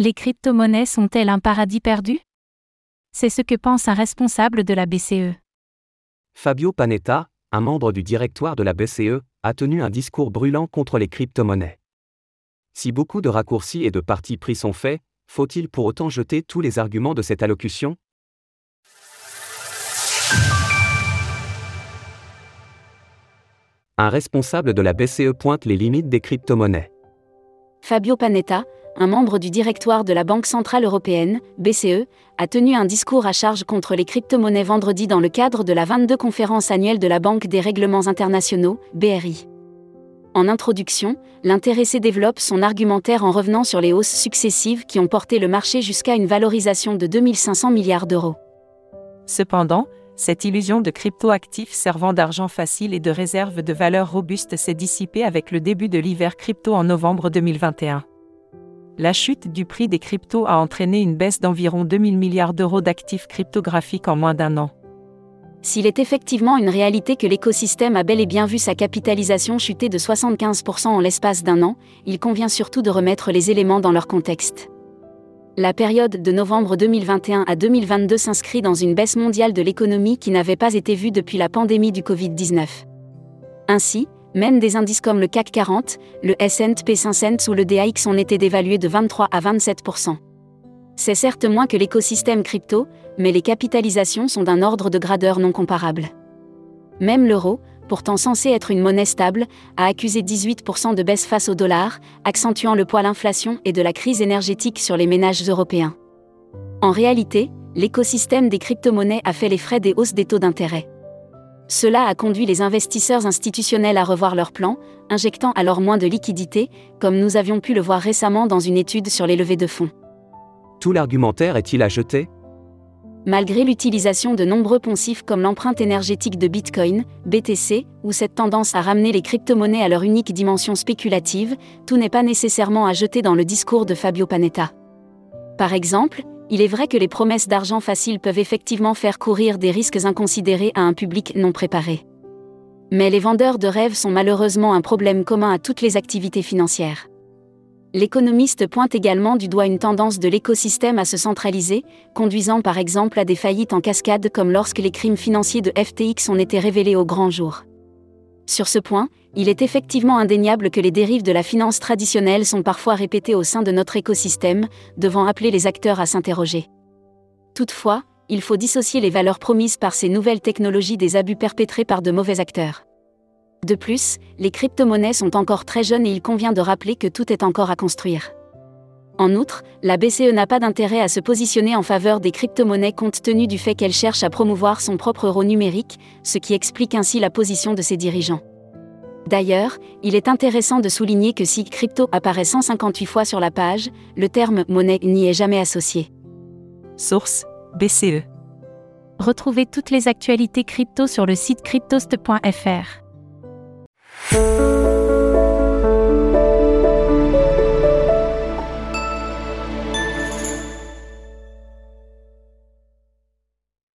Les crypto-monnaies sont-elles un paradis perdu? C'est ce que pense un responsable de la BCE. Fabio Panetta, un membre du directoire de la BCE, a tenu un discours brûlant contre les crypto-monnaies. Si beaucoup de raccourcis et de partis pris sont faits, faut-il pour autant jeter tous les arguments de cette allocution? Un responsable de la BCE pointe les limites des crypto-monnaies. Fabio Panetta, un membre du directoire de la Banque Centrale Européenne, BCE, a tenu un discours à charge contre les crypto-monnaies vendredi dans le cadre de la 22 conférence annuelle de la Banque des règlements internationaux, BRI. En introduction, l'intéressé développe son argumentaire en revenant sur les hausses successives qui ont porté le marché jusqu'à une valorisation de 2500 milliards d'euros. Cependant, cette illusion de crypto-actifs servant d'argent facile et de réserve de valeur robuste s'est dissipée avec le début de l'hiver crypto en novembre 2021 la chute du prix des cryptos a entraîné une baisse d'environ 2000 milliards d'euros d'actifs cryptographiques en moins d'un an. S'il est effectivement une réalité que l'écosystème a bel et bien vu sa capitalisation chuter de 75% en l'espace d'un an, il convient surtout de remettre les éléments dans leur contexte. La période de novembre 2021 à 2022 s'inscrit dans une baisse mondiale de l'économie qui n'avait pas été vue depuis la pandémie du Covid-19. Ainsi, même des indices comme le CAC 40, le S&P 500 ou le DAX ont été dévalués de 23 à 27% C'est certes moins que l'écosystème crypto, mais les capitalisations sont d'un ordre de gradeur non comparable. Même l'euro, pourtant censé être une monnaie stable, a accusé 18% de baisse face au dollar, accentuant le poids l'inflation et de la crise énergétique sur les ménages européens. En réalité, l'écosystème des crypto-monnaies a fait les frais des hausses des taux d'intérêt. Cela a conduit les investisseurs institutionnels à revoir leurs plans, injectant alors moins de liquidités, comme nous avions pu le voir récemment dans une étude sur les levées de fonds. Tout l'argumentaire est-il à jeter? Malgré l'utilisation de nombreux poncifs comme l'empreinte énergétique de Bitcoin, BTC, ou cette tendance à ramener les crypto-monnaies à leur unique dimension spéculative, tout n'est pas nécessairement à jeter dans le discours de Fabio Panetta. Par exemple, il est vrai que les promesses d'argent facile peuvent effectivement faire courir des risques inconsidérés à un public non préparé. Mais les vendeurs de rêves sont malheureusement un problème commun à toutes les activités financières. L'économiste pointe également du doigt une tendance de l'écosystème à se centraliser, conduisant par exemple à des faillites en cascade comme lorsque les crimes financiers de FTX ont été révélés au grand jour. Sur ce point, il est effectivement indéniable que les dérives de la finance traditionnelle sont parfois répétées au sein de notre écosystème, devant appeler les acteurs à s'interroger. Toutefois, il faut dissocier les valeurs promises par ces nouvelles technologies des abus perpétrés par de mauvais acteurs. De plus, les crypto-monnaies sont encore très jeunes et il convient de rappeler que tout est encore à construire. En outre, la BCE n'a pas d'intérêt à se positionner en faveur des crypto-monnaies compte tenu du fait qu'elle cherche à promouvoir son propre euro numérique, ce qui explique ainsi la position de ses dirigeants. D'ailleurs, il est intéressant de souligner que si crypto apparaît 158 fois sur la page, le terme monnaie n'y est jamais associé. Source BCE. Retrouvez toutes les actualités crypto sur le site cryptost.fr.